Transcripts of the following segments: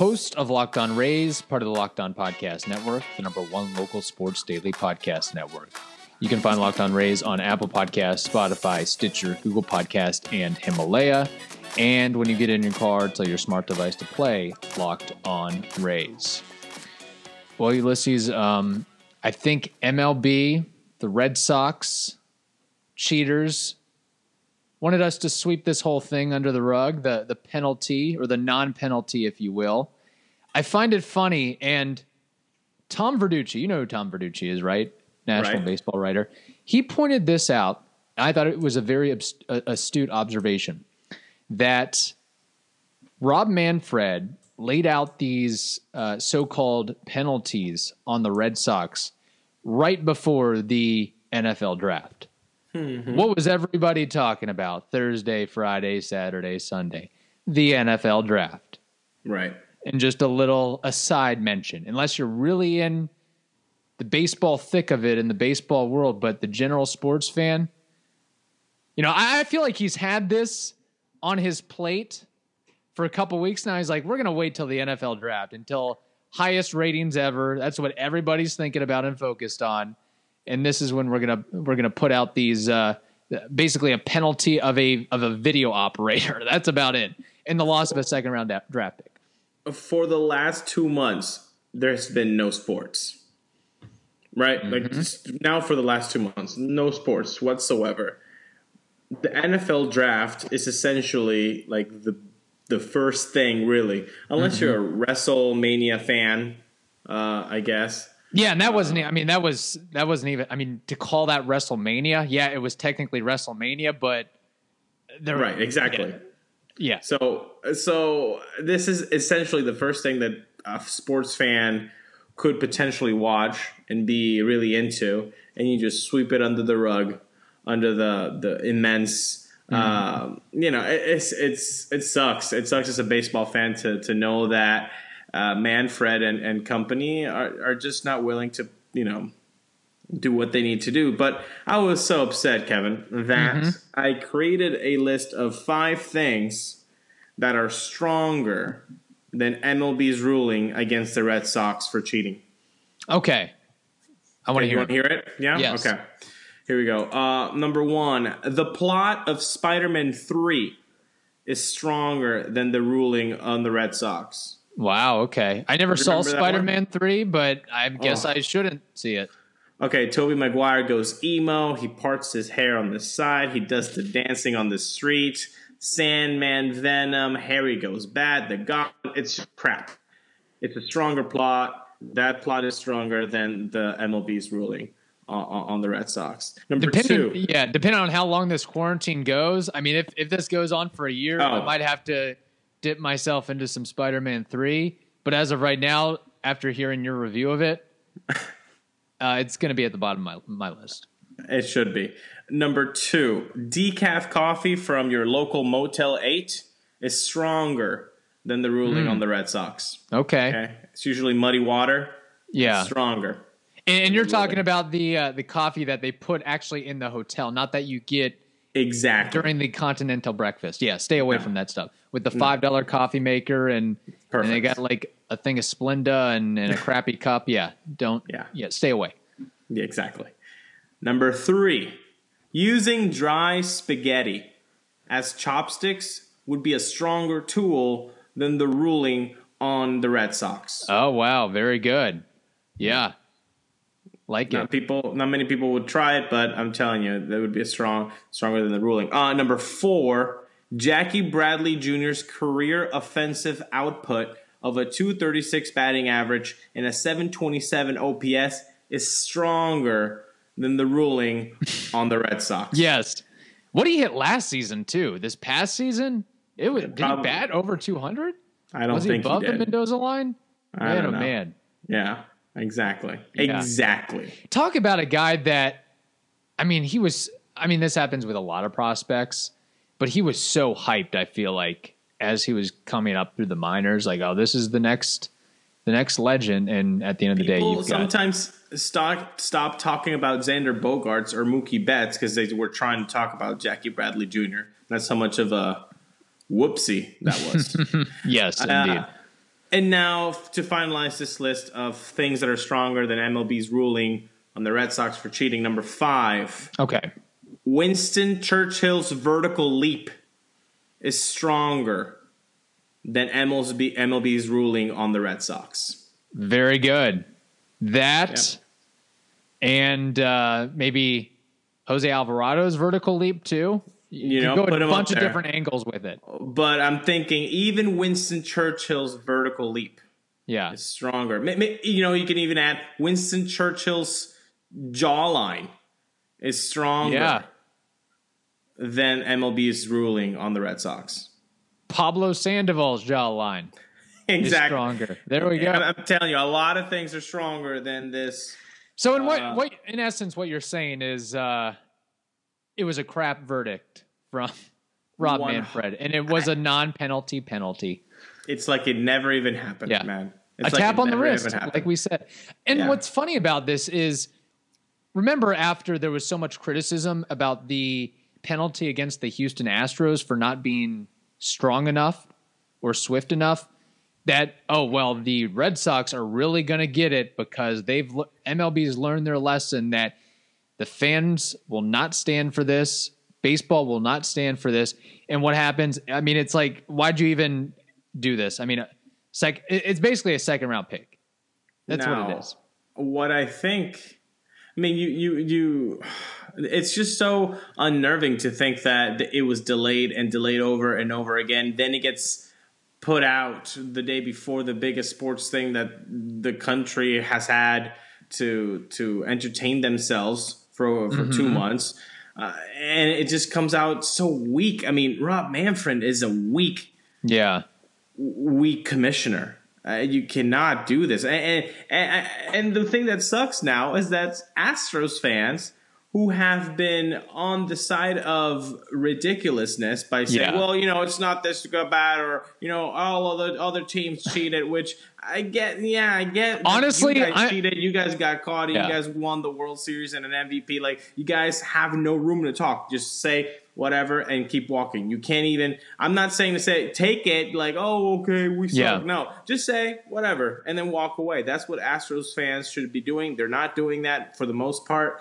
Host of Locked On Rays, part of the Locked On Podcast Network, the number one local sports daily podcast network. You can find Locked On Rays on Apple Podcasts, Spotify, Stitcher, Google Podcast, and Himalaya. And when you get in your car, tell your smart device to play Locked On Rays. Well, Ulysses, um, I think MLB, the Red Sox, cheaters, wanted us to sweep this whole thing under the rug, the the penalty or the non-penalty, if you will. I find it funny, and Tom Verducci, you know who Tom Verducci is, right? National Right. baseball writer. He pointed this out. I thought it was a very astute observation that Rob Manfred laid out these uh, so-called penalties on the Red Sox right before the NFL draft. What was everybody talking about Thursday, Friday, Saturday, Sunday? The NFL draft. Right. And just a little aside mention, unless you're really in the baseball thick of it in the baseball world, but the general sports fan, you know, I feel like he's had this on his plate for a couple weeks now. He's like, we're going to wait till the NFL draft until highest ratings ever. That's what everybody's thinking about and focused on. And this is when we're gonna we're gonna put out these uh, basically a penalty of a of a video operator. That's about it, and the loss of a second round draft pick. For the last two months, there's been no sports. Right? Like now for the last two months, no sports whatsoever. The NFL draft is essentially like the the first thing really. Unless you're a WrestleMania fan, uh, I guess. Yeah, and that wasn't. I mean, that was that wasn't even. I mean, to call that WrestleMania, yeah, it was technically WrestleMania, but there, Right, exactly. Yeah, So, so this is essentially the first thing that a sports fan could potentially watch and be really into, and you just sweep it under the rug, under the the immense. Um, you know, it, it's it's it sucks. It sucks as a baseball fan to to know that uh, Manfred and and company are are just not willing to you know do what they need to do. But I was so upset, Kevin, that I created a list of five things that are stronger than MLB's ruling against the Red Sox for cheating. okay. I want to hear it. hear it? Yeah? Yes. Okay. Here we go. Uh, number one, the plot of Spider Man 3 is stronger than the ruling on the Red Sox. Wow. Okay. I never saw Spider Man three, but I guess Oh. I shouldn't see it. Okay, Tobey Maguire goes emo. He parts his hair on the side. He does the dancing on the street. Sandman, Venom, Harry goes bad. The Goblin. It's crap. It's a stronger plot. That plot is stronger than the MLB's ruling on, the Red Sox. Number Depending, two. yeah, depending on how long this quarantine goes. I mean, if if this goes on for a year, I Oh. might have to dip myself into some Spider Man three. But as of right now, after hearing your review of it, uh, it's going to be at the bottom of my my list. It should be. Number two, decaf coffee from your local Motel 8 is stronger than the ruling on the Red Sox. Okay. Okay. It's usually muddy water. Yeah. Stronger. And, and you're talking about the uh, the coffee that they put actually in the hotel, not that you get Exactly. during the continental breakfast. Yeah, stay away from that stuff. With the five dollar coffee maker and and they got like a thing of Splenda and, and a crappy cup. Yeah, don't. Yeah. yeah, stay away. Yeah, exactly. Number three, using dry spaghetti as chopsticks would be a stronger tool than the ruling on the Red Sox. Oh wow, very good. Yeah, like Not it. people, not many people would try it, but I'm telling you, that would be a strong, stronger than the ruling. Uh, number four, Jackie Bradley Jr.'s career offensive output of a 236 batting average and a 727 OPS is stronger than the ruling on the Red Sox. Yes. What did he hit last season too? This past season, it was did he Probably- bat over two hundred? I don't Was he above he the. Mendoza line? I man, don't oh know. man. Yeah. Exactly. Yeah. Exactly. Talk about a guy that, I mean, he was. I mean, this happens with a lot of prospects, but he was so hyped. I feel like as he was coming up through the minors, like, oh, this is the next, the next legend. And at the end of the day, you've got sometimes stop stop talking about Xander Bogaerts or Mookie Betts because they were trying to talk about Jackie Bradley Jr. That's how much of a whoopsie that was. yes, indeed. Uh, and now to finalize this list of things that are stronger than MLB's ruling on the Red Sox for cheating, number five, okay, Winston Churchill's vertical leap is stronger than MLB, MLB's ruling on the Red Sox. very good. That and uh, maybe Jose Alvarado's vertical leap too. You could know, go put a bunch of there. different angles with it. But I'm thinking even Winston Churchill's vertical leap Yeah, is stronger. You know, you can even add Winston Churchill's jawline is stronger yeah. Than MLB's ruling on the Red Sox. Pablo Sandoval's jawline is Exactly. stronger. There we go. I'm, telling you, a lot of things are stronger than this. So in what Uh, what in essence what you're saying is uh it was a crap verdict from Rob One- Manfred and it was a non-penalty penalty. It's like it never even happened, Yeah. man. a It's like tap on the wrist like we said. And Yeah. what's funny about this is remember after there was so much criticism about the penalty against the Houston Astros for not being strong enough or swift enough that oh well the Red Sox are really going to get it because they've MLB's learned their lesson that the fans will not stand for this baseball will not stand for this and what happens I mean it's like why'd you even do this? I mean uh, sec- it- it's basically a second round pick. That's what it is. What I think, I mean, you, you, you, it's just so unnerving to think that it was delayed and delayed over and over again. Then it gets put out the day before the biggest sports thing that the country has had to to entertain themselves for for two months. Uh, and it just comes out so weak. I mean, Rob Manfred is a weak yeah weak commissioner. Uh, you cannot do this. And, and and the thing that sucks now is that Astros fans who have been on the side of ridiculousness by saying, Yeah. "Well, you know, it's not this to go bad," or you know, oh, all other other teams cheated. Which I get. Yeah, I get. Honestly, you guys I- cheated. You guys got caught. Yeah. You guys won the World Series and an MVP. Like you guys have no room to talk. Just say whatever and keep walking. You can't even. I'm not saying to say take it like oh okay we suck. Yeah. No, just say whatever and then walk away. That's what Astros fans should be doing. They're not doing that for the most part.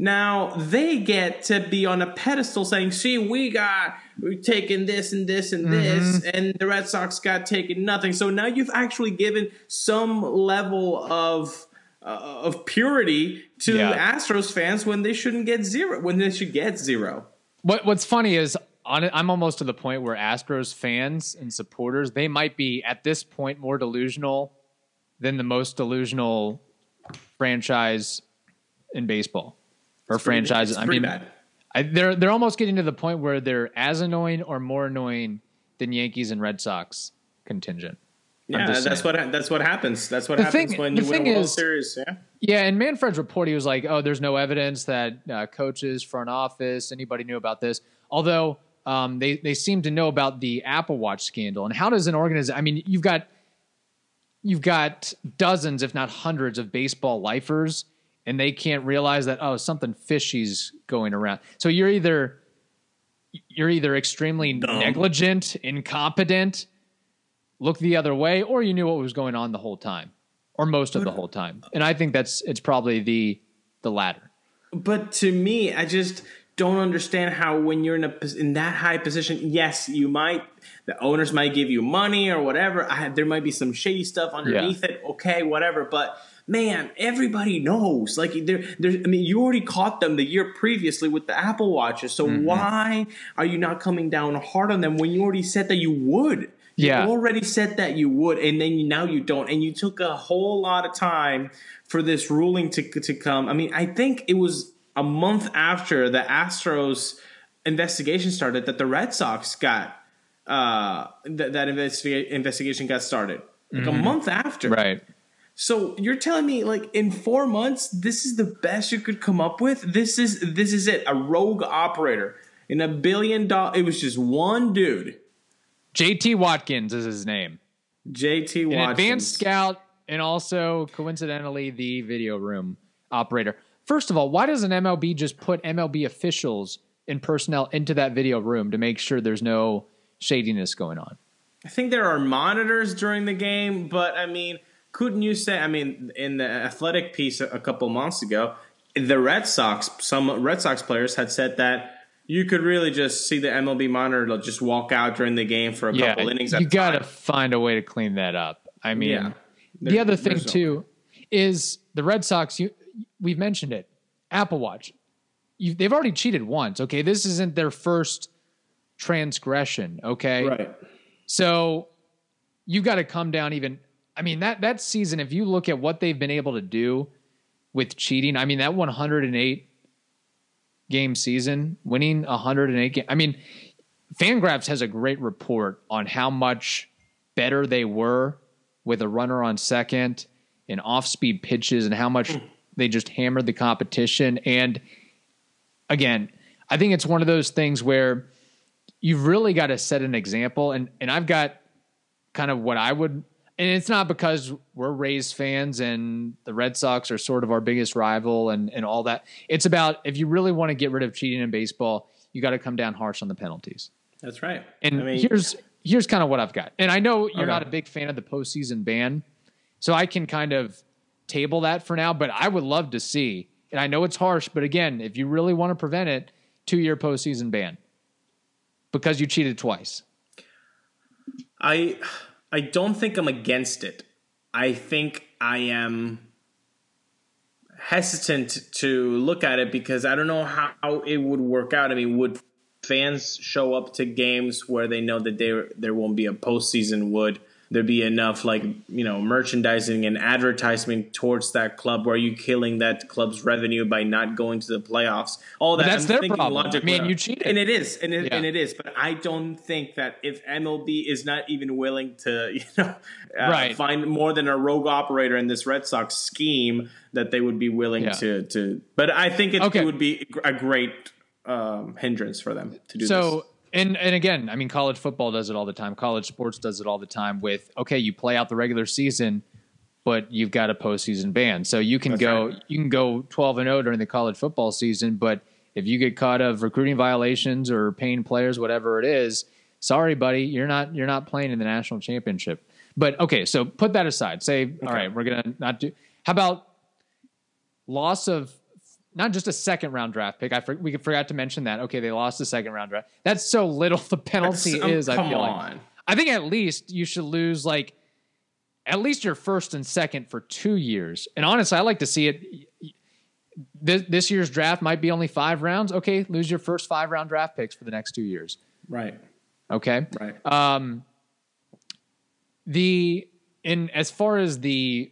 Now they get to be on a pedestal saying, "See, we got we taken this and this and this, and the Red Sox got taken nothing." So now you've actually given some level of uh, of purity to Yeah. Astros fans when they shouldn't get zero, when they should get zero. What What's funny is on I'm almost to the point where Astros fans and supporters they might be at this point more delusional than the most delusional franchise in baseball or franchise. It's I mean, bad. I, they're they're almost getting to the point where they're as annoying or more annoying than Yankees and Red Sox contingent. Yeah, that's saying. what that's what happens. That's what The happens thing- when you win a World is- Series. Yeah. Yeah, in Manfred's report, he was like, "Oh, there's no evidence that uh, coaches, front office, anybody knew about this." Although um, they they seem to know about the Apple Watch scandal. And how does an organization? I mean, you've got you've got dozens, if not hundreds, of baseball lifers, and they can't realize that oh, something fishy's going around. So you're either you're either extremely Dumb. negligent, incompetent, look the other way, or you knew what was going on the whole time, or most of the whole time. And I think that's it's probably the the latter. But to me, I just don't understand how when you're in a in that high position, yes, you might the owners might give you money or whatever. I, there might be some shady stuff underneath it. Okay, whatever. But man, everybody knows. Like there, there. I mean, you already caught them the year previously with the Apple watches. So Mm-hmm. why are you not coming down hard on them when you already said that you would? Yeah. You already said that you would, and then you, now you don't, and you took a whole lot of time for this ruling to to come. I mean, I think it was a month after the Astros investigation started that the Red Sox got uh, that that investiga- investigation got started. Like a month after, Right. So you're telling me like in four months, this is the best you could come up with? This is this is it. A rogue operator in a billion dollar. It was just one dude. JT Watkins is his name. JT Watkins. An advanced scout and also coincidentally the video room operator. First of all, why doesn't MLB just put MLB officials and personnel into that video room to make sure there's no shadiness going on? I think there are monitors during the game, but I mean, couldn't you say? I mean, in the athletic piece a couple months ago, the Red Sox, some Red Sox players had said that you could really just see the MLB monitor just walk out during the game for a Yeah, couple innings. You got to find a way to clean that up. I mean, Yeah. the There- other thing too is the Red Sox. You, we've mentioned it. Apple Watch. You, they've already cheated once. Okay, this isn't their first transgression. Okay, right. so you've got to come down even. I mean that that season, if you look at what they've been able to do with cheating, I mean that 108 game season, winning 108 game. I mean, Fangraphs has a great report on how much better they were with a runner on second and off-speed pitches, and how much they just hammered the competition. And again, I think it's one of those things where you've really got to set an example. And and I've got kind of what I would, and it's not because we're Rays fans and the Red Sox are sort of our biggest rival and and all that. It's about if you really want to get rid of cheating in baseball, you got to come down harsh on the penalties. That's right. And I mean, here's here's kind of what I've got. And I know you're Okay. not a big fan of the postseason ban, so I can kind of table that for now. But I would love to see, and I know it's harsh, but again, if you really want to prevent it, two year postseason ban because you cheated twice. I I don't think I'm against it. I think I am hesitant to look at it because I don't know how it would work out. I mean, would fans show up to games where they know that there there won't be a postseason? Would there be enough like you know merchandising and advertisement towards that club? Where are you killing that club's revenue by not going to the playoffs? All that that's I'm their thinking problem. logically. I mean, you cheated. and it is, and it, Yeah. and it is. But I don't think that if MLB is not even willing to, you know, uh, Right. find more than a rogue operator in this Red Sox scheme, that they would be willing Yeah. to to. But I think it, Okay. it would be a great um, hindrance for them to do So this. And and again, I mean, college football does it all the time. College sports does it all the time. With okay, you play out the regular season, but you've got a postseason ban. So you can That's go right. you can go twelve and zero during the college football season, but if you get caught of recruiting violations or paying players, whatever it is, sorry, buddy, you're not you're not playing in the national championship. But okay, so put that aside. Say, all right, we're gonna not do. How about loss of not just a second round draft pick. I for, we forgot to mention that. Okay, they lost the second round draft. That's so little the penalty um, is. I feel on. like. I think at least you should lose like at least your first and second for two years. And honestly, I like to see it. This, this year's draft might be only five rounds. Okay, lose your first five round draft picks for the next two years. Right, Okay. right. Um, the in as far as the,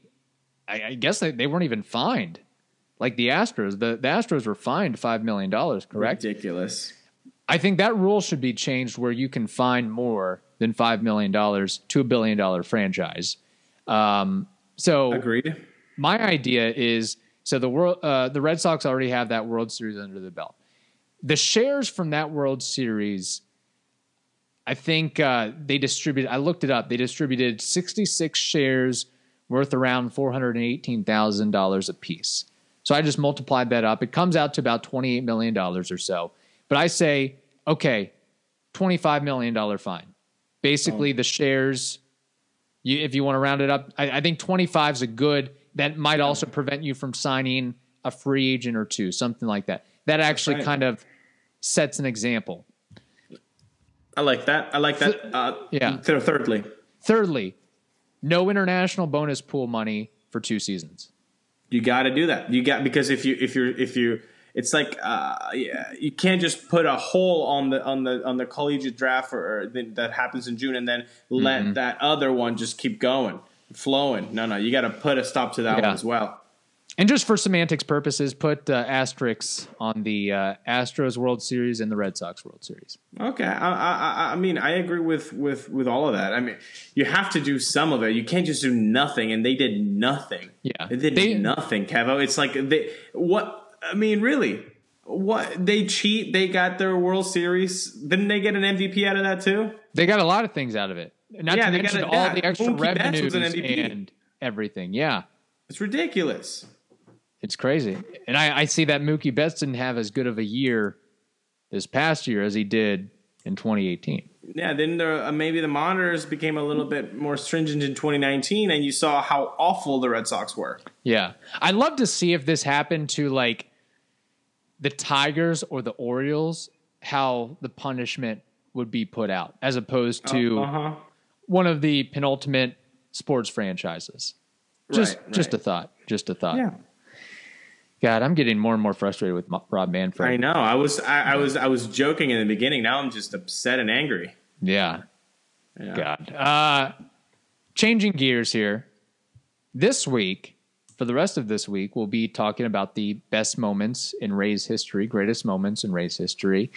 I, I guess they, they weren't even fined. Like the Astros, the, the Astros were fined five million dollars, correct? Ridiculous. I think that rule should be changed where you can fine more than five million dollars to a billion dollar franchise. Um, so Agreed. my idea is so the world uh, the Red Sox already have that World Series under the belt. The shares from that World Series, I think uh, they distributed. I looked it up. They distributed sixty six shares worth around four hundred and eighteen thousand dollars a piece. So I just multiplied that up. It comes out to about twenty eight million dollars or so. But I say, okay, twenty five million dollar fine. Basically, the shares you, if you want to round it up, I, I think 25 is a good. That might also prevent you from signing a free agent or two, something like that. That actually right. kind of sets an example. I like that. I like that. Uh, Yeah. th- thirdly, Thirdly, no international bonus pool money for two seasons. You got to do that. You got because if you if you're if you it's like uh, yeah, you can't just put a hole on the on the on the collegiate draft or, or th- that happens in June and then let Mm-hmm. that other one just keep going, flowing. No, no, you got to put a stop to that Yeah. one as well. And just for semantics purposes, put uh, asterisks on the uh, Astros World Series and the Red Sox World Series. Okay, I, I, I mean, I agree with, with with all of that. I mean, you have to do some of it. You can't just do nothing, and they did nothing. Yeah, they did they- nothing, Kevo. It's like they what? I mean, really? What they cheat? They got their World Series. Didn't they get an MVP out of that too? They got a lot of things out of it. Not Yeah, to they got mention a- all yeah, the extra revenues and everything. Yeah, It's ridiculous. It's crazy. And I, I see that Mookie Betts didn't have as good of a year this past year as he did in 2018. Yeah, then the, uh, maybe the monitors became a little bit more stringent in 2019, and you saw how awful the Red Sox were. Yeah. I'd love to see if this happened to like the Tigers or the Orioles, how the punishment would be put out as opposed to Uh huh. one of the penultimate sports franchises. Just Right, just a thought. Just a thought. Yeah. God, I'm getting more and more frustrated with Rob Manfred. I know. I was I, I was I was joking in the beginning. Now I'm just upset and angry. Yeah. Yeah. God. Uh, changing gears here. This week, for the rest of this week, we'll be talking about the best moments in Ray's history, greatest moments in Ray's history,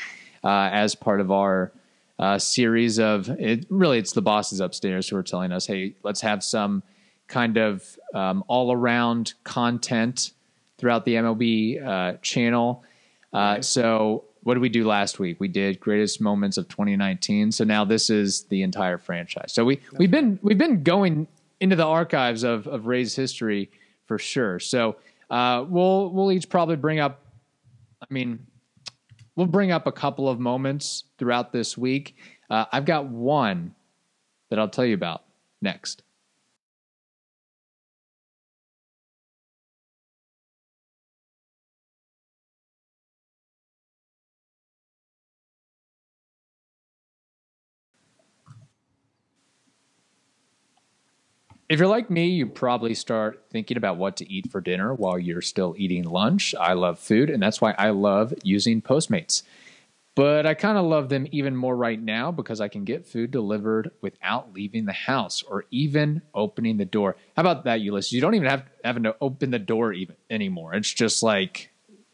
uh, as part of our uh, series of it. Really, it's the bosses upstairs who are telling us, "Hey, let's have some kind of um, all-around content throughout the MLB uh, channel." Uh, so, what did we do last week? We did greatest moments of 2019. So now this is the entire franchise. So we we've been we've been going into the archives of of Ray's history for sure. So uh, we'll we'll each probably bring up. I mean, we'll bring up a couple of moments throughout this week. Uh, I've got one that I'll tell you about next. If you're like me, you probably start thinking about what to eat for dinner while you're still eating lunch. I love food, and that's why I love using Postmates. But I kind of love them even more right now because I can get food delivered without leaving the house or even opening the door. How about that, Ulysses? You don't even have having to open the door even anymore. It's just like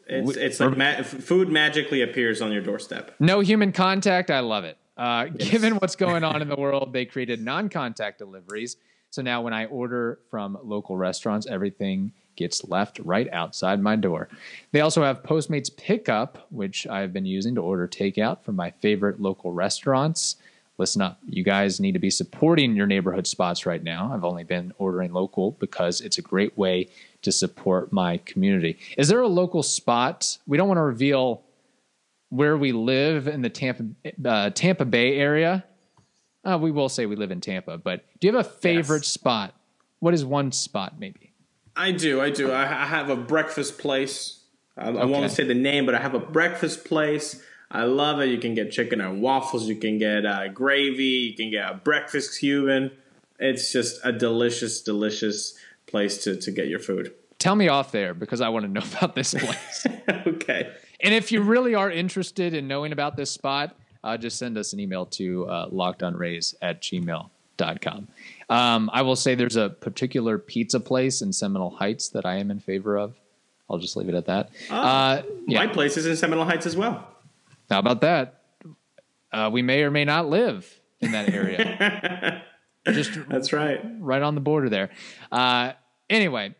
It's it's like ma- food magically appears on your doorstep. no human contact. I love it. Uh, Given what's going on in the world, they created non contact deliveries. So now when I order from local restaurants, everything gets left right outside my door. They also have Postmates Pickup, which I've been using to order takeout from my favorite local restaurants. Listen up, you guys need to be supporting your neighborhood spots right now. I've only been ordering local because it's a great way to support my community. Is there a local spot? We don't want to reveal where we live in the Tampa uh, Tampa Bay area. Uh, we will say we live in Tampa, but do you have a favorite Yes. spot? What is one spot, maybe? I do, I do. I, I have a breakfast place. I, I won't say the name, but I have a breakfast place. I love it. You can get chicken and waffles. You can get uh, gravy. You can get a breakfast Cuban. It's just a delicious, delicious place to, to get your food. Tell me off there because I want to know about this place. okay. and if you really are interested in knowing about this spot, uh, just send us an email to uh, lockedonrays at gmail.com. Um, I will say there's a particular pizza place in Seminole Heights that I am in favor of. I'll just leave it at that. uh, yeah. My place is in Seminole Heights as well. How about that? Uh, we may or may not live in that area. just That's right. right on the border there. Uh, anyway,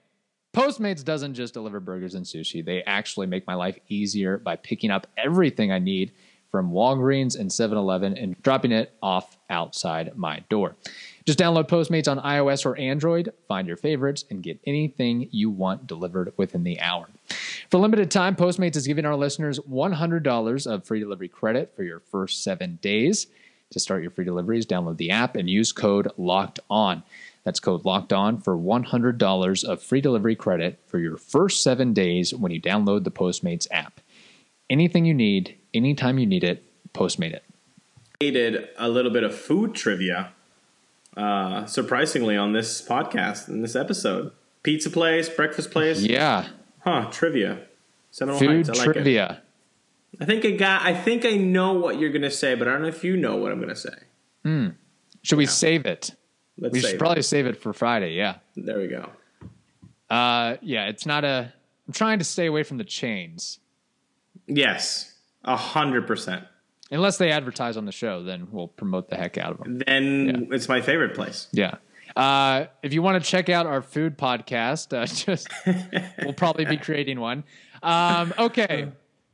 Postmates doesn't just deliver burgers and sushi. They actually make my life easier by picking up everything I need from Walgreens and 7-Eleven and dropping it off outside my door. Just download Postmates on iOS or Android, find your favorites, and get anything you want delivered within the hour. For limited time, Postmates is giving our listeners $100 of free delivery credit for your first seven days. To start your free deliveries, download the app and use code LOCKED ON. That's code LOCKED ON for $100 of free delivery credit for your first seven days when you download the Postmates app. Anything you need, anytime you need it, Postmate it. Needed a little bit of food trivia, uh, surprisingly, on this podcast, in this episode. Pizza place, breakfast place. Yeah, Huh, trivia. Seminole food Heights. I like it. trivia. I think I got. I think I know what you're gonna say, but I don't know if you know what I'm gonna say. Should we save it? Let's We should probably save it for Friday. Yeah. There we go. Uh, yeah, it's not a. I'm trying to stay away from the chains. Yes, a hundred percent. Unless they advertise on the show, then we'll promote the heck out of them. Then it's my favorite place. Yeah. Uh, if you want to check out our food podcast, uh, just we'll probably be creating one. Um, okay,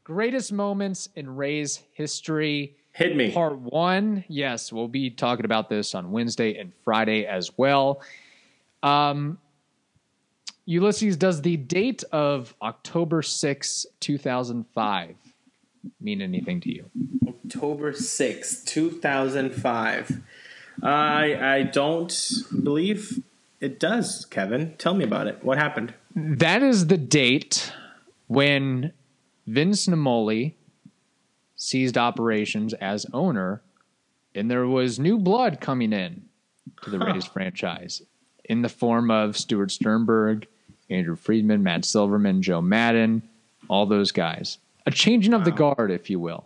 greatest moments in Rays history. Hit me. Part one. Yes, we'll be talking about this on Wednesday and Friday as well. Um, Ulysses, does the date of October 6, 2005 mean anything to you? October sixth, two 2005. I I don't believe it does, Kevin. Tell me about it. What happened? That is the date when Vince Naimoli seized operations as owner, and there was new blood coming in to the Rays franchise in the form of Stuart Sternberg, Andrew Friedman, Matt Silverman, Joe Maddon, all those guys. A changing of the guard, if you will.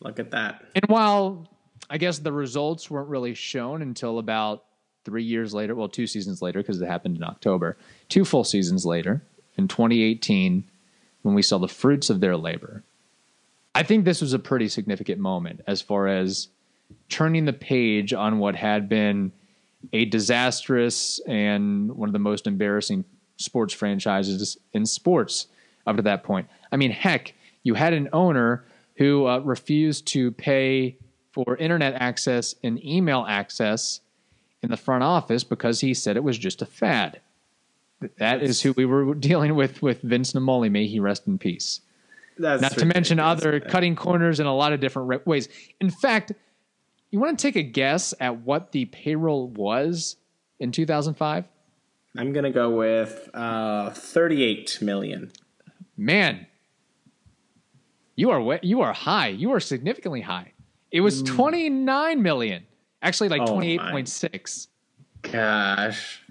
Look at that. And while I guess the results weren't really shown until about three years later, well, two seasons later, because it happened in October, two full seasons later in 2018, when we saw the fruits of their labor. I think this was a pretty significant moment as far as turning the page on what had been a disastrous and one of the most embarrassing sports franchises in sports up to that point. I mean, heck, you had an owner who uh, refused to pay for internet access and email access in the front office because he said it was just a fad. That is who we were dealing with with Vince Naimoli. May he rest in peace. That's Not to mention other cutting corners in a lot of different ways. In fact, you want to take a guess at what the payroll was in 2005? I'm gonna go with uh, 38 million. Man, you are way, you are high. You are significantly high. It was 29 million. Actually, like Oh, 28.6. Gosh.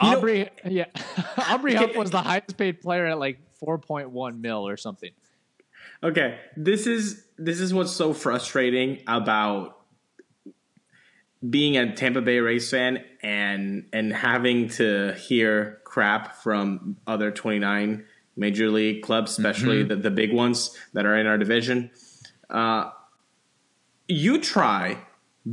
You know- Aubrey, yeah, Aubrey Huff was the highest paid player at like 4.1 mil or something. Okay, this is this is what's so frustrating about being a Tampa Bay Rays fan and and having to hear crap from other 29 major league clubs, especially the, the big ones that are in our division. Uh, you try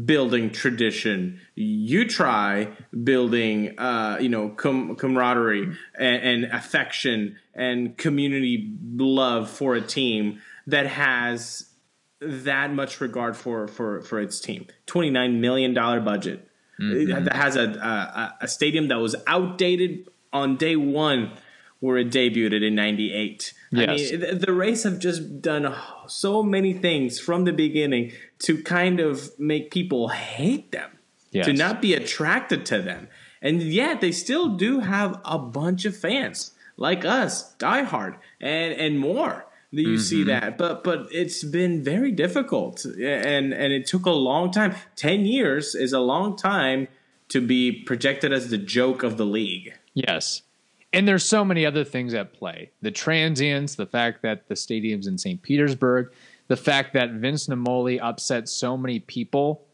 building tradition. You try building, uh, you know, com- camaraderie and, and affection and community love for a team that has that much regard for for for its team. Twenty nine million dollar budget mm-hmm. that has a, a a stadium that was outdated on day one, where it debuted in '98. I mean, the, the Rays have just done so many things from the beginning to kind of make people hate them, Yes. to not be attracted to them, and yet they still do have a bunch of fans like us, diehard, and and more. That you see that, but but it's been very difficult, and and it took a long time. Ten years is a long time to be projected as the joke of the league. Yes. And there's so many other things at play. The transients, the fact that the stadium's in St. Petersburg, the fact that Vince Naimoli upset so many people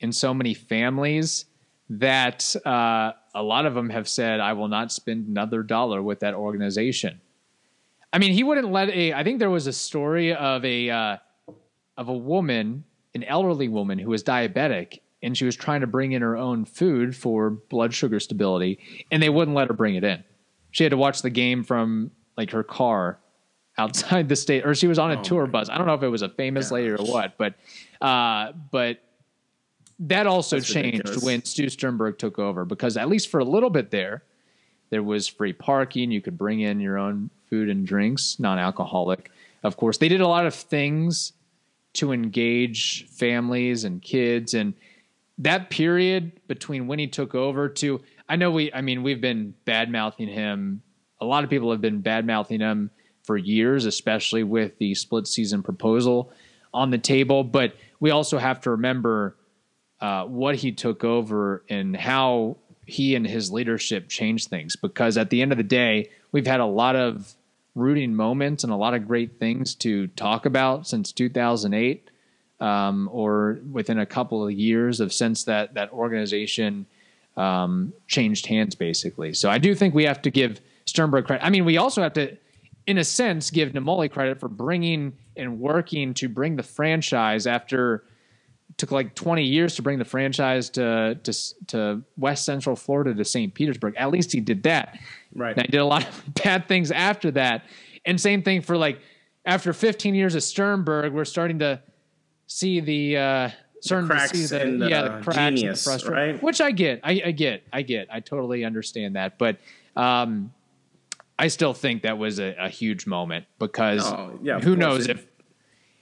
and so many families that uh, a lot of them have said, I will not spend another dollar with that organization. I mean, he wouldn't let a. I think there was a story of a uh, of a woman, an elderly woman who was diabetic, and she was trying to bring in her own food for blood sugar stability, and they wouldn't let her bring it in. She had to watch the game from like her car outside the state, or she was on a tour bus. I don't know if it was a famous lady or what, but uh, but that also That's changed ridiculous. when Stu Sternberg took over because at least for a little bit there, there was free parking. You could bring in your own food and drinks, non-alcoholic. Of course, they did a lot of things to engage families and kids and that period between when he took over to I know we I mean we've been bad mouthing him. A lot of people have been bad mouthing him for years, especially with the split season proposal on the table. But we also have to remember uh, what he took over and how he and his leadership changed things. Because at the end of the day, we've had a lot of rooting moments and a lot of great things to talk about since 2008 um, or within a couple of years of since that that organization um, changed hands basically. So I do think we have to give Sternberg credit. I mean, we also have to, in a sense, give Naimoli credit for bringing and working to bring the franchise after took like 20 years to bring the franchise to to to West Central Florida to St. Petersburg. At least he did that. Right. And I did a lot of bad things after that. And same thing for like after 15 years of Sternberg, we're starting to see the uh starting cracks to see the, the yeah, the cracks and the frustration, right? which I get. I, I get. I get. I totally understand that. But um I still think that was a, a huge moment because Oh, yeah, who knows It- if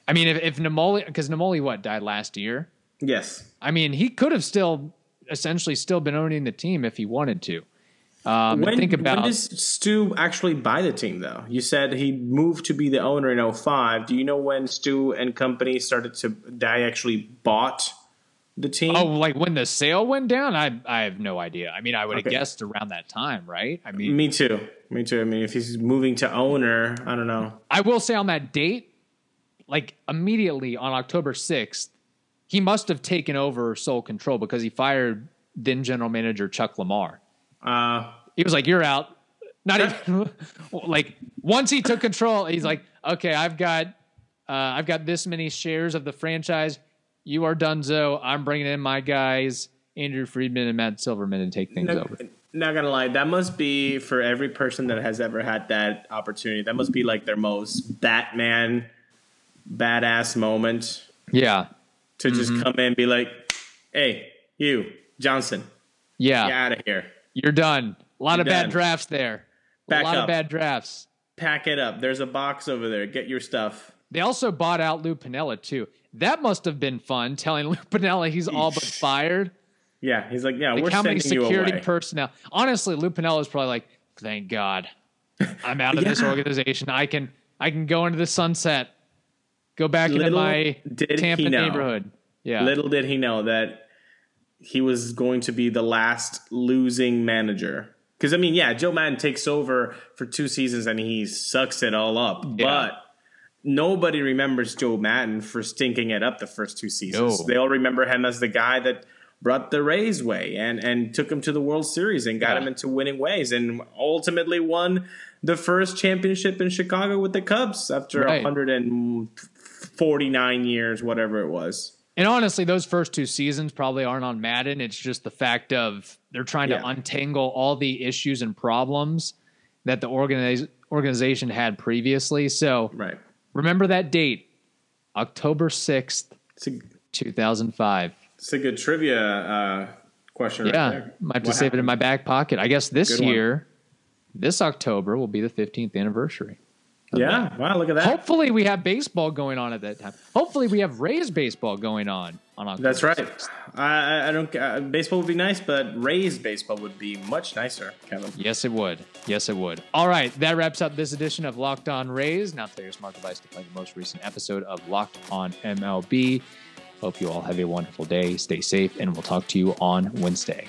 I mean if if Naimoli because Naimoli what died last year. Yes. I mean he could have still essentially still been owning the team if he wanted to. Um, When, think about when does Stu actually buy the team, though? You said he moved to be the owner in 05. Do you know when Stu and company started to, they actually bought the team? oh like when the sale went down. I I have no idea. I mean I would have Okay. guessed around that time, right? I mean Me too. Me too. I mean, if he's moving to owner, I don't know. I will say on that date, like immediately on October 6th, he must have taken over sole control because he fired then general manager Chuck Lamar. Uh, He was like, You're out. Not even like once he took control, he's like, Okay, I've got uh, I've got this many shares of the franchise. You are donezo. I'm bringing in my guys, Andrew Friedman and Matt Silverman, and take things no, over. not gonna lie, that must be for every person that has ever had that opportunity. That must be like their most Batman, badass moment Yeah. to just Mm-hmm. come in and be like, "Hey, you Johnson, Yeah. get out of here, You're done. A lot You're of bad drafts there. Back a lot up. of bad drafts. pack it up. There's a box over there. Get your stuff." They also bought out Lou Piniella too. That must have been fun telling Lou Piniella he's all but fired. Yeah, he's like, "Yeah, Like we're how many security away." personnel? Honestly, Lou Piniella is probably like, "Thank God, I'm out of this organization. I can I can go into the sunset, go back into my Tampa neighborhood." Yeah, Little did he know that he was going to be the last losing manager. Because I mean, yeah, Joe Maddon takes over for two seasons and he sucks it all up. Yeah. But nobody remembers Joe Maddon for stinking it up the first two seasons. No. They all remember him as the guy that brought the Rays way and and took him to the World Series and got Yeah. him into winning ways and ultimately won the first championship in Chicago with the Cubs after Right. 149 years, whatever it was. And honestly, those first two seasons probably aren't on Maddon. It's just the fact of they're trying Yeah. to untangle all the issues and problems that the organiz- organization had previously. So Right. remember that date, October 6th, It's a, 2005. it's a good trivia uh, question right yeah, there. might have to What save it in my back pocket. I guess this Good one. year, this October will be the 15th anniversary. Yeah, wow, look at that. Hopefully, we have baseball going on at that time. Hopefully, we have Rays baseball going on on October. That's right. 6th. I, I- I don't. Uh, baseball would be nice, but Rays baseball would be much nicer, Kevin. Yes, it would. Yes, it would. All right, that wraps up this edition of Locked On Rays. Now tell your smart device to play the most recent episode of Locked On MLB. Hope you all have a wonderful day. Stay safe, and we'll talk to you on Wednesday.